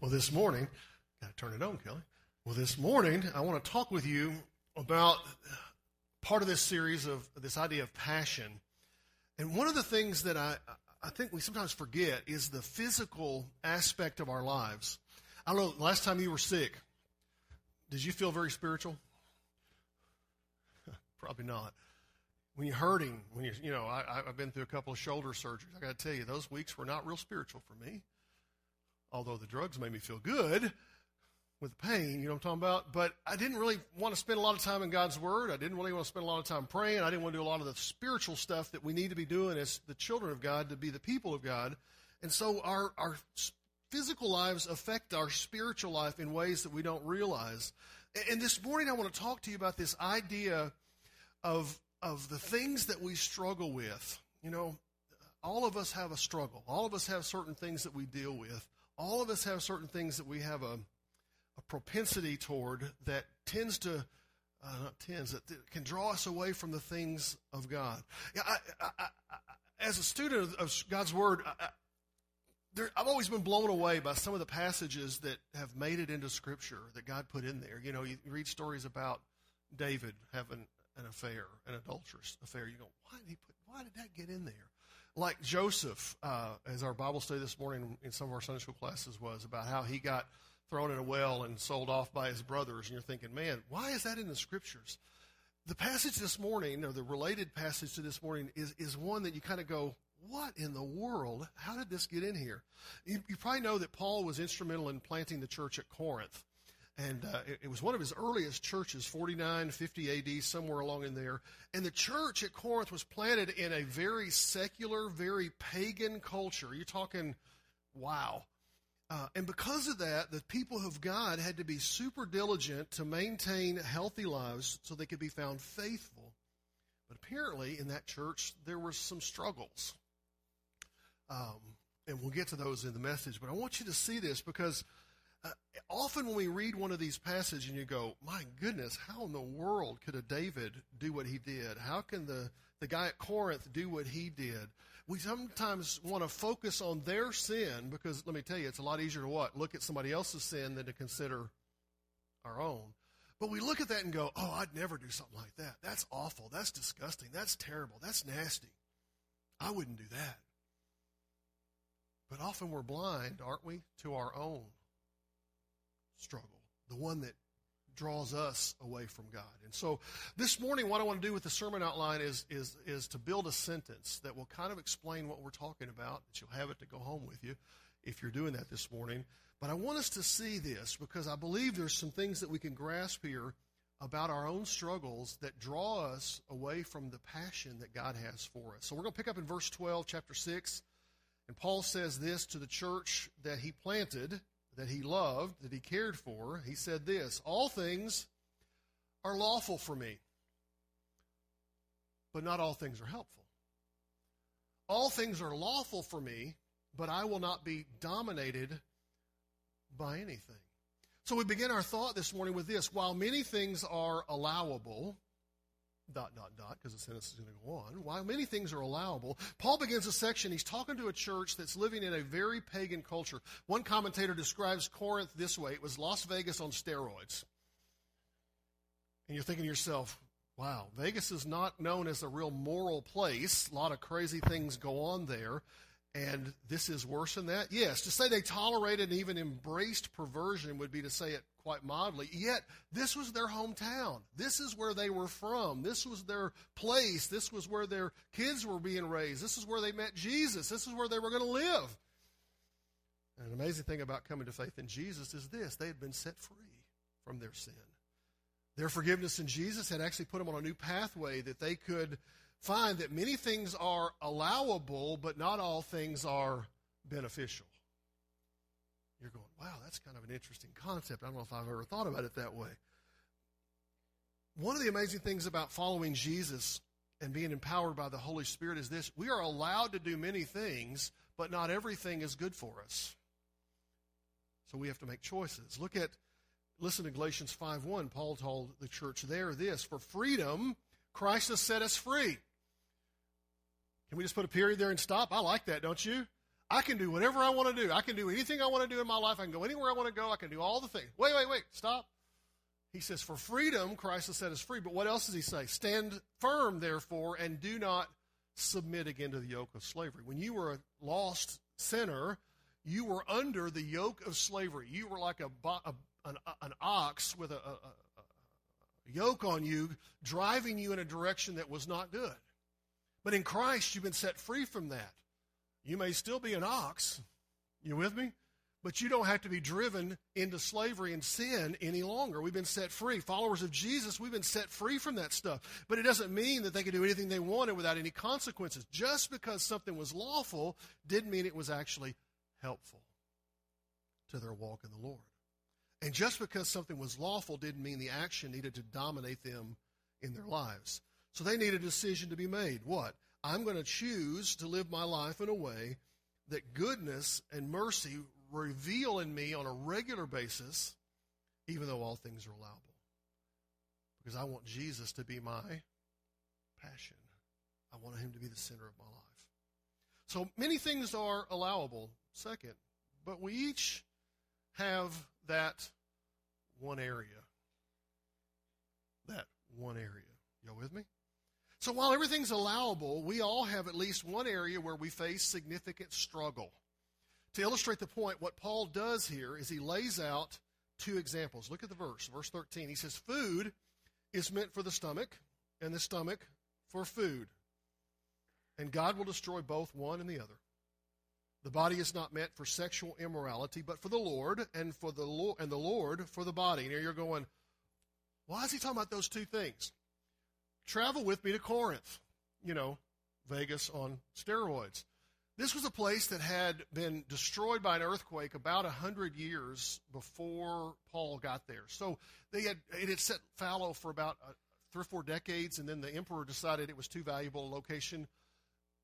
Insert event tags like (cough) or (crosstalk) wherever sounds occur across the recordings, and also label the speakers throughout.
Speaker 1: Well, this morning, got to turn it on, Kelly. Well, this morning, I want to talk with you about part of this series of this idea of passion. And one of the things that I, I think we sometimes forget is the physical aspect of our lives. I don't know, last time you were sick, did you feel very spiritual? (laughs) Probably not. When you're hurting, when you're, you know, I, I've been through a couple of shoulder surgeries. I got to tell you, those weeks were not real spiritual for me although the drugs made me feel good with pain, you know what I'm talking about? But I didn't really want to spend a lot of time in God's Word. I didn't really want to spend a lot of time praying. I didn't want to do a lot of the spiritual stuff that we need to be doing as the children of God to be the people of God. And so our, our physical lives affect our spiritual life in ways that we don't realize. And this morning I want to talk to you about this idea of, of the things that we struggle with. You know, all of us have a struggle. All of us have certain things that we deal with all of us have certain things that we have a, a propensity toward that tends to, uh, not tends, that can draw us away from the things of God. Yeah, I, I, I, as a student of, God's Word, there, I've always been blown away by some of the passages that have made it into Scripture that God put in there. You know, you read stories about David having an affair, an adulterous affair. You go, why did he put? Why did that get in there? Like Joseph, uh, as our Bible study this morning in some of our Sunday school classes was about how he got thrown in a well and sold off by his brothers. And you're thinking, man, why is that in the scriptures? The passage this morning, or the related passage to this morning, is, is one that you kind of go, what in the world? How did this get in here? You, you probably know that Paul was instrumental in planting the church at Corinth. And uh, it, it, was one of his earliest churches, 49, 50 AD, somewhere along in there. And the church at Corinth was planted in a very secular, very pagan culture. You're talking, wow. Uh, and because of that, the people of God had to be super diligent to maintain healthy lives so they could be found faithful. But apparently, in that church, there were some struggles. Um, and we'll get to those in the message. But I want you to see this because uh, often when we read one of these passages and you go, my goodness, how in the world could a David do what he did? How can the, the guy at Corinth do what he did? We sometimes want to focus on their sin because let me tell you, it's a lot easier to what? Look at somebody else's sin than to consider our own. But we look at that and go, oh, I'd never do something like that. That's awful. That's disgusting. That's terrible. That's nasty. I wouldn't do that. But often we're blind, aren't we, to our own struggle, the one that draws us away from God. And so this morning, what I want to do with the sermon outline is, is, is to build a sentence that will kind of explain what we're talking about, that you'll have it to go home with you if you're doing that this morning. But I want us to see this because I believe there's some things that we can grasp here about our own struggles that draw us away from the passion that God has for us. So we're going to pick up in verse 12, chapter 6. And Paul says this to the church that he planted that he loved, that he cared for, he said this All things are lawful for me, but not all things are helpful. All things are lawful for me, but I will not be dominated by anything. So we begin our thought this morning with this. While many things are allowable, dot, dot, dot, because the sentence is going to go on. While many things are allowable, Paul begins a section. He's talking to a church that's living in a very pagan culture. One commentator describes Corinth this way it was Las Vegas on steroids. And you're thinking to yourself, wow, Vegas is not known as a real moral place. A lot of crazy things go on there. And this is worse than that? Yes. To say they tolerated and even embraced perversion would be to say it quite mildly. Yet, this was their hometown. This is where they were from. This was their place. This was where their kids were being raised. This is where they met Jesus. This is where they were going to live. And an amazing thing about coming to faith in Jesus is this they had been set free from their sin. Their forgiveness in Jesus had actually put them on a new pathway that they could find that many things are allowable, but not all things are beneficial. You're going, wow, that's kind of an interesting concept. I don't know if I've ever thought about it that way. One of the amazing things about following Jesus and being empowered by the Holy Spirit is this we are allowed to do many things, but not everything is good for us. So we have to make choices. Look at, listen to Galatians 5 1. Paul told the church there this For freedom, Christ has set us free. Can we just put a period there and stop? I like that, don't you? I can do whatever I want to do. I can do anything I want to do in my life. I can go anywhere I want to go. I can do all the things. Wait, wait, wait. Stop. He says, For freedom, Christ has set us free. But what else does he say? Stand firm, therefore, and do not submit again to the yoke of slavery. When you were a lost sinner, you were under the yoke of slavery. You were like a, a an, an, ox with a, a, a yoke on you, driving you in a direction that was not good. But in Christ, you've been set free from that. You may still be an ox. You with me? But you don't have to be driven into slavery and sin any longer. We've been set free. Followers of Jesus, we've been set free from that stuff. But it doesn't mean that they can do anything they wanted without any consequences. Just because something was lawful didn't mean it was actually helpful to their walk in the Lord. And just because something was lawful didn't mean the action needed to dominate them in their lives. So they need a decision to be made. What? I'm going to choose to live my life in a way that goodness and mercy reveal in me on a regular basis, even though all things are allowable. Because I want Jesus to be my passion. I want him to be the center of my life. So many things are allowable, second, but we each have that one area. That one area. Y'all with me? So while everything's allowable, we all have at least one area where we face significant struggle. To illustrate the point, what Paul does here is he lays out two examples. Look at the verse, verse 13. He says, Food is meant for the stomach, and the stomach for food. And God will destroy both one and the other. The body is not meant for sexual immorality, but for the Lord, and for the Lord, and the Lord for the body. And here you're going, why is he talking about those two things? Travel with me to Corinth, you know, Vegas on steroids. This was a place that had been destroyed by an earthquake about a hundred years before Paul got there. So they had it had set fallow for about uh, three or four decades, and then the emperor decided it was too valuable a location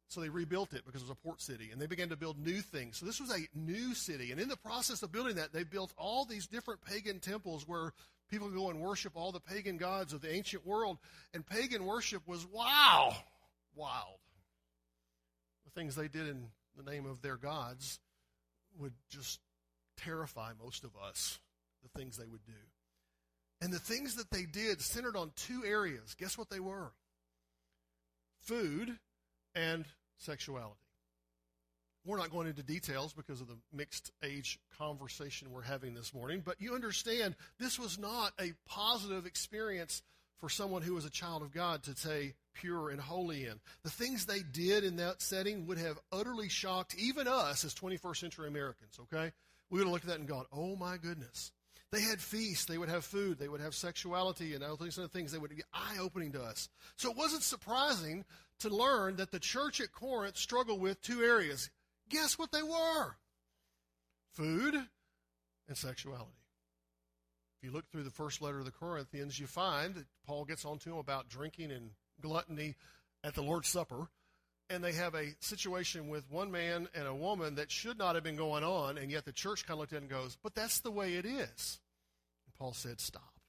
Speaker 1: so they rebuilt it because it was a port city, and they began to build new things. So this was a new city, and in the process of building that, they built all these different pagan temples where people go and worship all the pagan gods of the ancient world. And pagan worship was wow, wild. The things they did in the name of their gods would just terrify most of us. The things they would do. And the things that they did centered on two areas. Guess what they were? Food and sexuality. We're not going into details because of the mixed age conversation we're having this morning, but you understand this was not a positive experience for someone who was a child of God to say pure and holy in. The things they did in that setting would have utterly shocked even us as 21st century Americans, okay? We would have looked at that and gone, oh my goodness. They had feasts, they would have food, they would have sexuality and all these other things. They would be eye opening to us. So it wasn't surprising to learn that the church at Corinth struggled with two areas. Guess what they were? Food and sexuality. If you look through the first letter of the Corinthians, you find that Paul gets on to them about drinking and gluttony at the Lord's Supper. And they have a situation with one man and a woman that should not have been going on, and yet the church kind of looked at it and goes, But that's the way it is. And Paul said, Stop.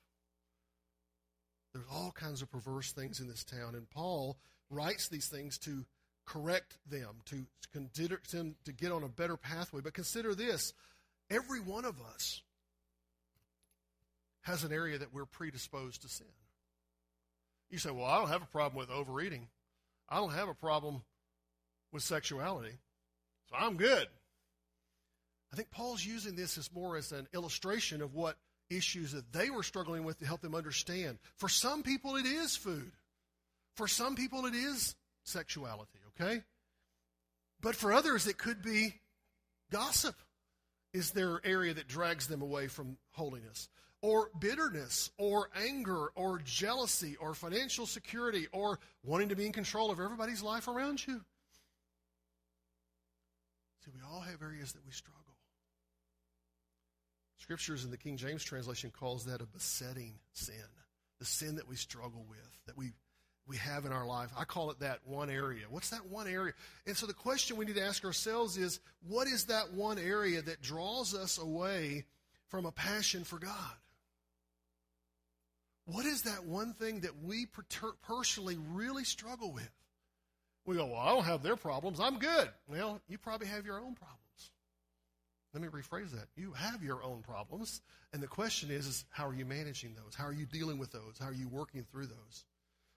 Speaker 1: There's all kinds of perverse things in this town. And Paul writes these things to correct them, to consider them to get on a better pathway. But consider this every one of us has an area that we're predisposed to sin. You say, Well, I don't have a problem with overeating. I don't have a problem with sexuality. So I'm good. I think Paul's using this as more as an illustration of what issues that they were struggling with to help them understand. For some people, it is food. For some people, it is sexuality, okay? But for others, it could be gossip, is their area that drags them away from holiness. Or bitterness, or anger, or jealousy, or financial security, or wanting to be in control of everybody's life around you. See, we all have areas that we struggle. Scriptures in the King James translation calls that a besetting sin, the sin that we struggle with, that we we have in our life. I call it that one area. What's that one area? And so the question we need to ask ourselves is what is that one area that draws us away from a passion for God? What is that one thing that we personally really struggle with? We go, well, I don't have their problems. I'm good. Well, you probably have your own problems. Let me rephrase that. You have your own problems. And the question is, is how are you managing those? How are you dealing with those? How are you working through those?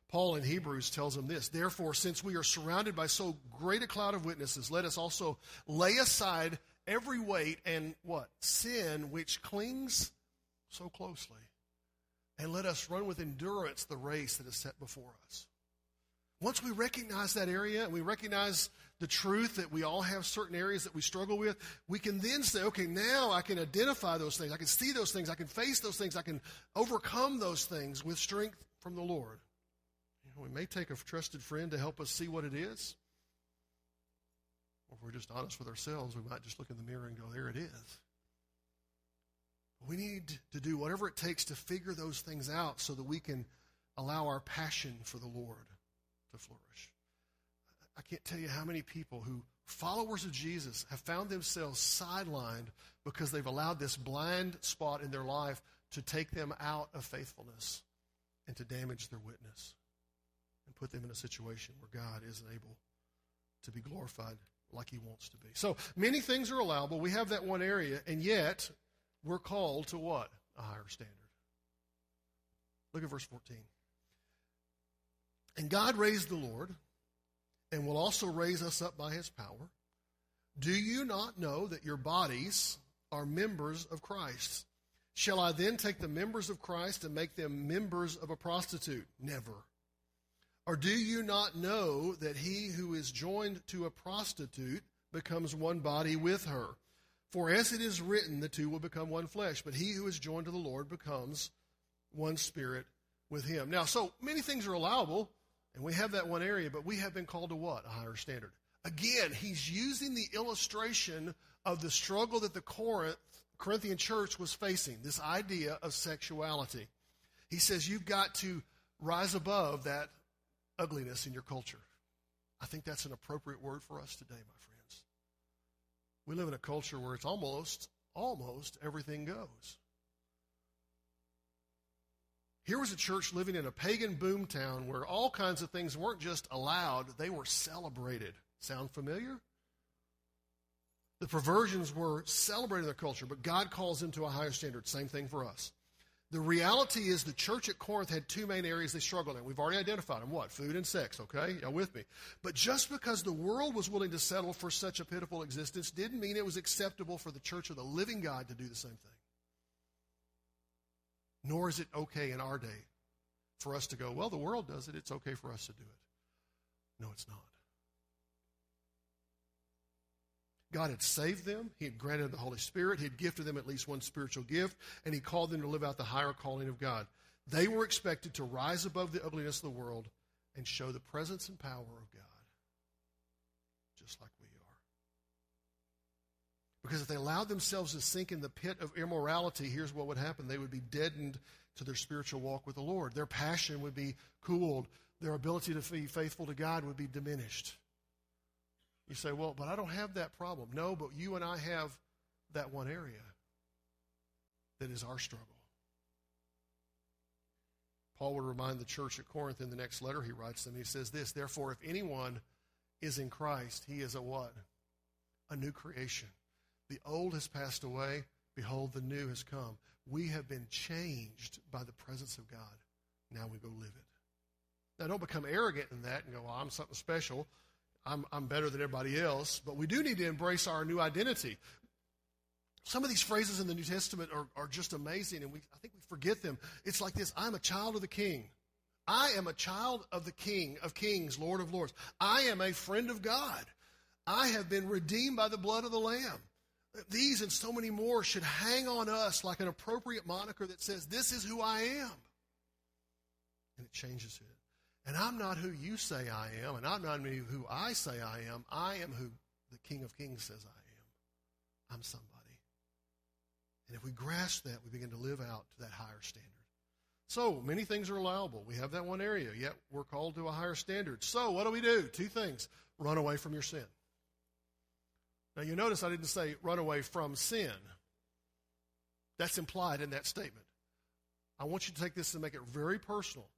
Speaker 1: Paul in Hebrews tells them this Therefore, since we are surrounded by so great a cloud of witnesses, let us also lay aside every weight and what? Sin which clings so closely. And let us run with endurance the race that is set before us. Once we recognize that area and we recognize the truth that we all have certain areas that we struggle with, we can then say, okay, now I can identify those things. I can see those things. I can face those things. I can overcome those things with strength from the Lord. We may take a trusted friend to help us see what it is. Or if we're just honest with ourselves, we might just look in the mirror and go, there it is. We need to do whatever it takes to figure those things out so that we can allow our passion for the Lord to flourish. I can't tell you how many people who, followers of Jesus, have found themselves sidelined because they've allowed this blind spot in their life to take them out of faithfulness and to damage their witness put them in a situation where God isn't able to be glorified like he wants to be. So many things are allowable. We have that one area, and yet we're called to what? A higher standard. Look at verse 14. And God raised the Lord and will also raise us up by his power. Do you not know that your bodies are members of Christ? Shall I then take the members of Christ and make them members of a prostitute? Never. Or do you not know that he who is joined to a prostitute becomes one body with her? For as it is written, the two will become one flesh, but he who is joined to the Lord becomes one spirit with him. Now, so many things are allowable, and we have that one area, but we have been called to what? A higher standard. Again, he's using the illustration of the struggle that the Corinth, Corinthian church was facing, this idea of sexuality. He says you've got to rise above that ugliness in your culture. I think that's an appropriate word for us today, my friends. We live in a culture where it's almost, almost everything goes. Here was a church living in a pagan boomtown where all kinds of things weren't just allowed, they were celebrated. Sound familiar? The perversions were celebrated in their culture, but God calls them to a higher standard. Same thing for us. The reality is the church at Corinth had two main areas they struggled in. We've already identified them. What? Food and sex, okay? Y'all with me? But just because the world was willing to settle for such a pitiful existence didn't mean it was acceptable for the church of the living God to do the same thing nor is it okay in our day for us to go, well, the world does it, it's okay for us to do it. No, it's not. God had saved them. He had granted the Holy Spirit. He had gifted them at least one spiritual gift, and He called them to live out the higher calling of God. They were expected to rise above the ugliness of the world and show the presence and power of God, just like we are. because if they allowed themselves to sink in the pit of immorality, here's what would happen they would be deadened to their spiritual walk with the Lord. Their passion would be cooled, their ability to be faithful to God would be diminished. You say, well, but I don't have that problem. No, but you and I have that one area that is our struggle. Paul would remind the church at Corinth in the next letter he writes them. He says this Therefore, if anyone is in Christ, he is a what? A new creation. The old has passed away. Behold, the new has come. We have been changed by the presence of God. Now we go live it. Now, don't become arrogant in that and go, well, I'm something special. I'm, I'm better than everybody else. But we do need to embrace our new identity. Some of these phrases in the New Testament are, are just amazing, and we, I think we forget them. It's like this I'm a child of the King. I am a child of the King, of Kings, Lord of Lords. I am a friend of God. I have been redeemed by the blood of the Lamb. These and so many more should hang on us like an appropriate moniker that says, This is who I am. And it changes it. And I'm not who you say I am, and I'm not who I say I am. I am who the King of Kings says I am. I'm somebody. And if we grasp that, we begin to live out to that higher standard. So, many things are allowable. We have that one area, yet we're called to a higher standard. So, what do we do? Two things run away from your sin. Now, you notice I didn't say run away from sin. That's implied in that statement. I want you to take this and make it very personal.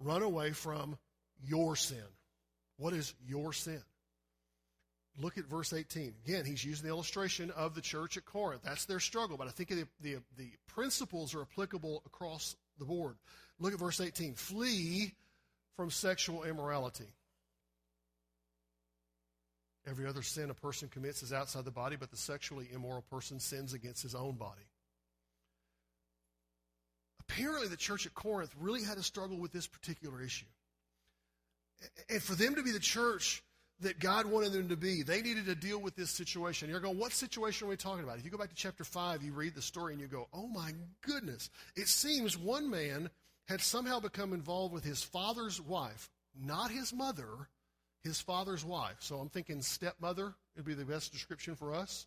Speaker 1: Run away from your sin. What is your sin? Look at verse 18. Again, he's using the illustration of the church at Corinth. That's their struggle, but I think the, the, the principles are applicable across the board. Look at verse 18. Flee from sexual immorality. Every other sin a person commits is outside the body, but the sexually immoral person sins against his own body. Apparently, the church at Corinth really had a struggle with this particular issue. And for them to be the church that God wanted them to be, they needed to deal with this situation. You're going, what situation are we talking about? If you go back to chapter 5, you read the story and you go, oh my goodness. It seems one man had somehow become involved with his father's wife, not his mother, his father's wife. So I'm thinking stepmother would be the best description for us,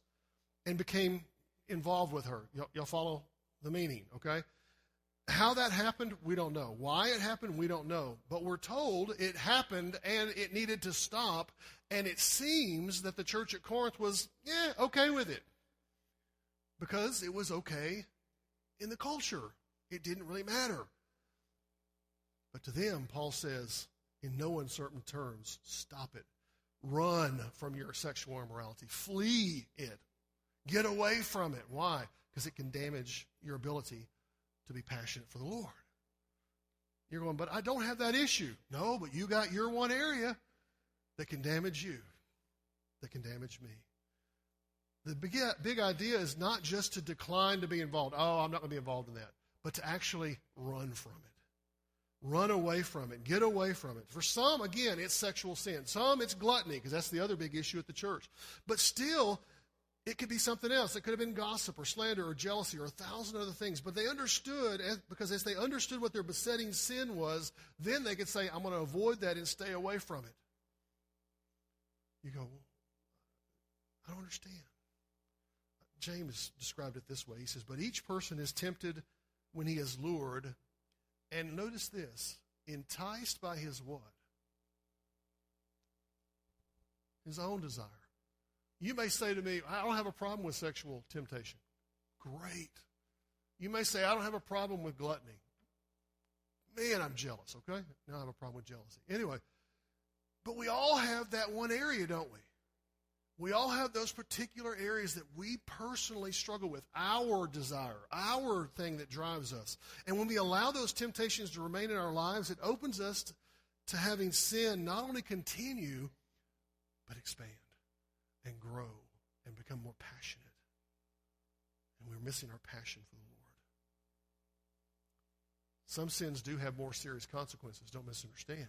Speaker 1: and became involved with her. Y'all, follow the meaning, okay? How that happened, we don't know. Why it happened, we don't know. But we're told it happened and it needed to stop. And it seems that the church at Corinth was, yeah, okay with it. Because it was okay in the culture. It didn't really matter. But to them, Paul says, in no uncertain terms, stop it. Run from your sexual immorality. Flee it. Get away from it. Why? Because it can damage your ability to be passionate for the Lord. You're going, but I don't have that issue. No, but you got your one area that can damage you, that can damage me. The big, big idea is not just to decline to be involved. Oh, I'm not going to be involved in that. But to actually run from it. Run away from it. Get away from it. For some, again, it's sexual sin. Some, it's gluttony, because that's the other big issue at the church. But still, it could be something else. It could have been gossip or slander or jealousy or a thousand other things. But they understood, because as they understood what their besetting sin was, then they could say, I'm going to avoid that and stay away from it. You go, I don't understand. James described it this way. He says, But each person is tempted when he is lured and notice this enticed by his what? His own desire. You may say to me, I don't have a problem with sexual temptation. Great. You may say, I don't have a problem with gluttony. Man, I'm jealous, okay? Now I have a problem with jealousy. Anyway, but we all have that one area, don't we? We all have those particular areas that we personally struggle with, our desire, our thing that drives us. And when we allow those temptations to remain in our lives, it opens us to, having sin not only continue, but expand and grow and become more passionate. And we're missing our passion for the Lord. Some sins do have more serious consequences, don't misunderstand.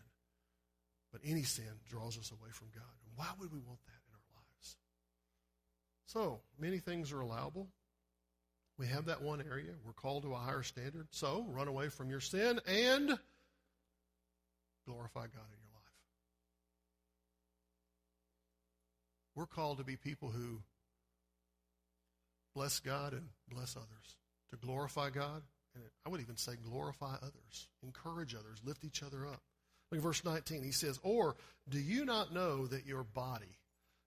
Speaker 1: But any sin draws us away from God. And why would we want that? In our lives? So, many things are allowable. We have that one area. We're called to a higher standard. So, run away from your sin and glorify God We're called to be people who bless God and bless others, to glorify God, and I would even say glorify others, encourage others, lift each other up. Look at verse 19. He says, Or do you not know that your body,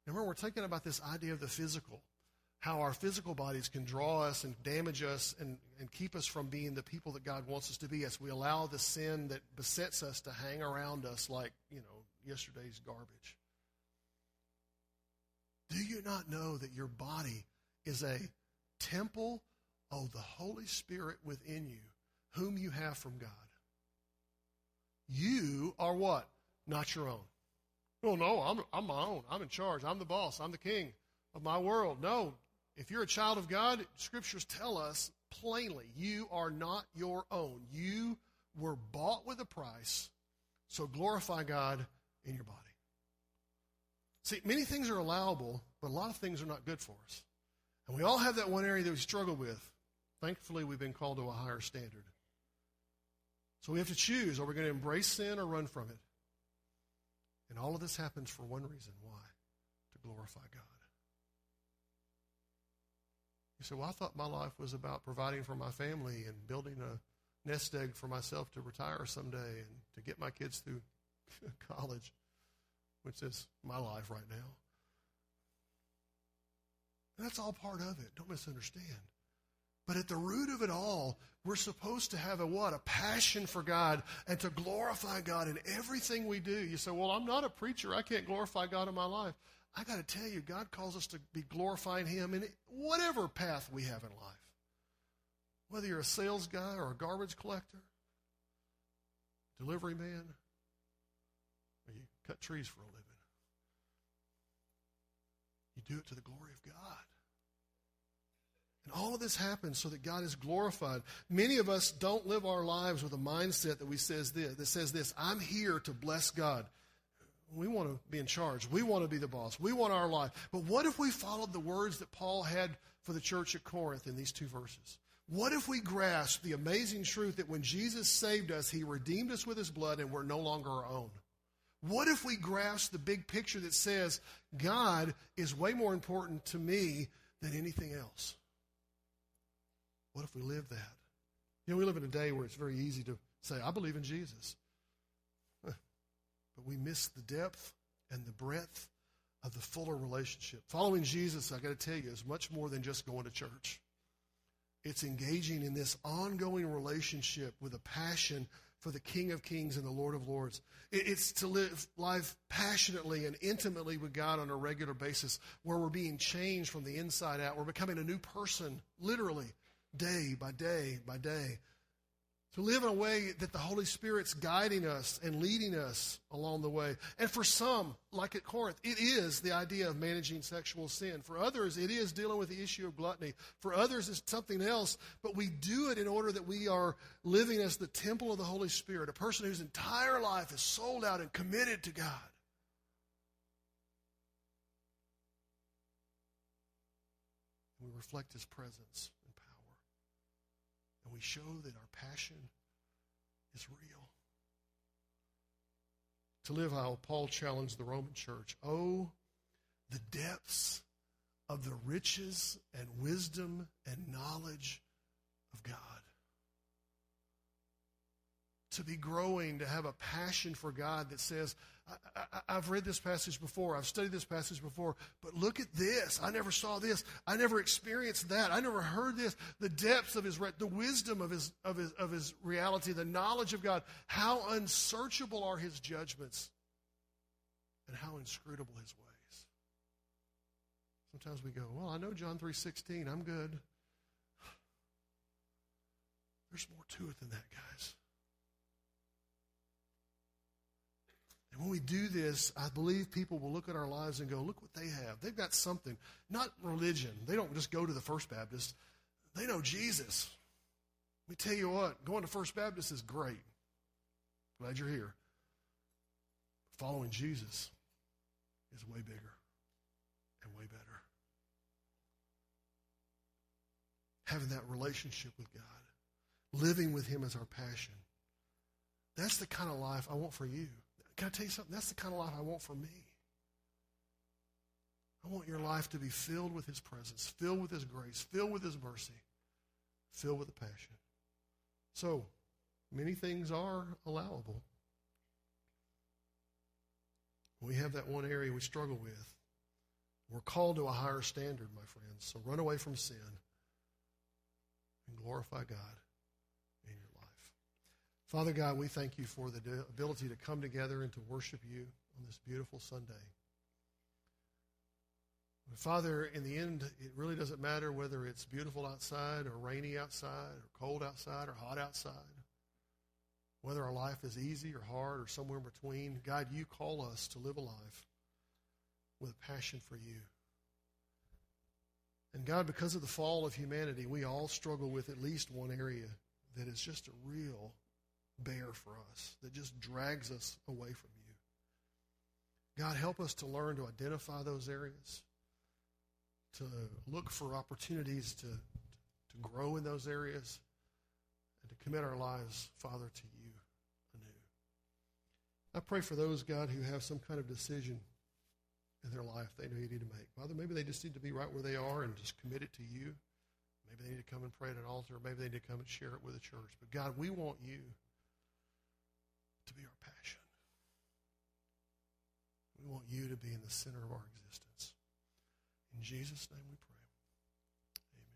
Speaker 1: Remember, we're talking about this idea of the physical, how our physical bodies can draw us and damage us and, and keep us from being the people that God wants us to be as we allow the sin that besets us to hang around us like, you know, yesterday's garbage. Do you not know that your body is a temple of the Holy Spirit within you, whom you have from God? You are what? Not your own. Well, no, I'm, I'm my own. I'm in charge. I'm the boss. I'm the king of my world. No, if you're a child of God, scriptures tell us plainly you are not your own. You were bought with a price, so glorify God in your body. See, many things are allowable, but a lot of things are not good for us. And we all have that one area that we struggle with. Thankfully, we've been called to a higher standard. So we have to choose are we going to embrace sin or run from it? And all of this happens for one reason why? To glorify God. You say, Well, I thought my life was about providing for my family and building a nest egg for myself to retire someday and to get my kids through (laughs) college, which is my life right now. That's all part of it. Don't misunderstand. But at the root of it all, we're supposed to have a what? A passion for God and to glorify God in everything we do. You say, well, I'm not a preacher. I can't glorify God in my life. I got to tell you, God calls us to be glorifying Him in whatever path we have in life. Whether you're a sales guy or a garbage collector, delivery man, cut trees for a living, you do it to the glory of God. And all of this happens so that God is glorified. Many of us don't live our lives with a mindset that we says this that says this, I'm here to bless God. We want to be in charge. We want to be the boss. We want our life. But what if we followed the words that Paul had for the church at Corinth in these two verses? What if we grasp the amazing truth that when Jesus saved us, he redeemed us with his blood and we're no longer our own? What if we grasp the big picture that says God is way more important to me than anything else? What if we live that? You know, we live in a day where it's very easy to say, I believe in Jesus. But we miss the depth and the breadth of the fuller relationship. Following Jesus, I got to tell you, is much more than just going to church. It's engaging in this ongoing relationship with a passion for the King of Kings and the Lord of Lords. It's to live life passionately and intimately with God on a regular basis, where we're being changed from the inside out. We're becoming a new person, literally, day by day by day. To live in a way that the Holy Spirit's guiding us and leading us along the way. And for some, like at Corinth, it is the idea of managing sexual sin. For others, it is dealing with the issue of gluttony. For others, it's something else. But we do it in order that we are living as the temple of the Holy Spirit, a person whose entire life is sold out and committed to God. We reflect His presence and we show that our passion is real. To live how Paul challenged the Roman church. Oh, the depths of the riches and wisdom and knowledge of God to be growing, to have a passion for God that says, I, have read this passage before, I've studied this passage before, but look at this. I never saw this. I never experienced that. I never heard this. The depths of his, the wisdom of his, of his, of his reality, the knowledge of God. How unsearchable are his judgments and how inscrutable his ways. Sometimes we go, well, I know John 3.16. I'm good. (sighs) There's more to it than that, guys. And when we do this, I believe people will look at our lives and go, look what they have. They've got something. Not religion. They don't just go to the First Baptist. They know Jesus. Let me tell you what, going to First Baptist is great. Glad you're here. Following Jesus is way bigger and way better. Having that relationship with God, living with Him as our passion. That's the kind of life I want for you. Can I tell you something? That's the kind of life I want for me. I want your life to be filled with His presence, filled with His grace, filled with His mercy, filled with the passion. So, many things are allowable. We have that one area we struggle with. We're called to a higher standard, my friends. So run away from sin and glorify God. Father God, we thank you for the ability to come together and to worship you on this beautiful Sunday. Father, in the end, it really doesn't matter whether it's beautiful outside or rainy outside or cold outside or hot outside, whether our life is easy or hard or somewhere in between. God, you call us to live a life with a passion for you. And God, because of the fall of humanity, we all struggle with at least one area that is just a real bear for us that just drags us away from you. God, help us to learn to identify those areas, to look for opportunities to, to grow in those areas, and to commit our lives, Father, to you anew. I pray for those, God, who have some kind of decision in their life they need to make. Father, maybe they just need to be right where they are and just commit it to you. Maybe they need to come and pray at an altar. Maybe they need to come and share it with a church. But God, we want you to be our passion. We want you to be in the center of our existence. In Jesus' name we pray.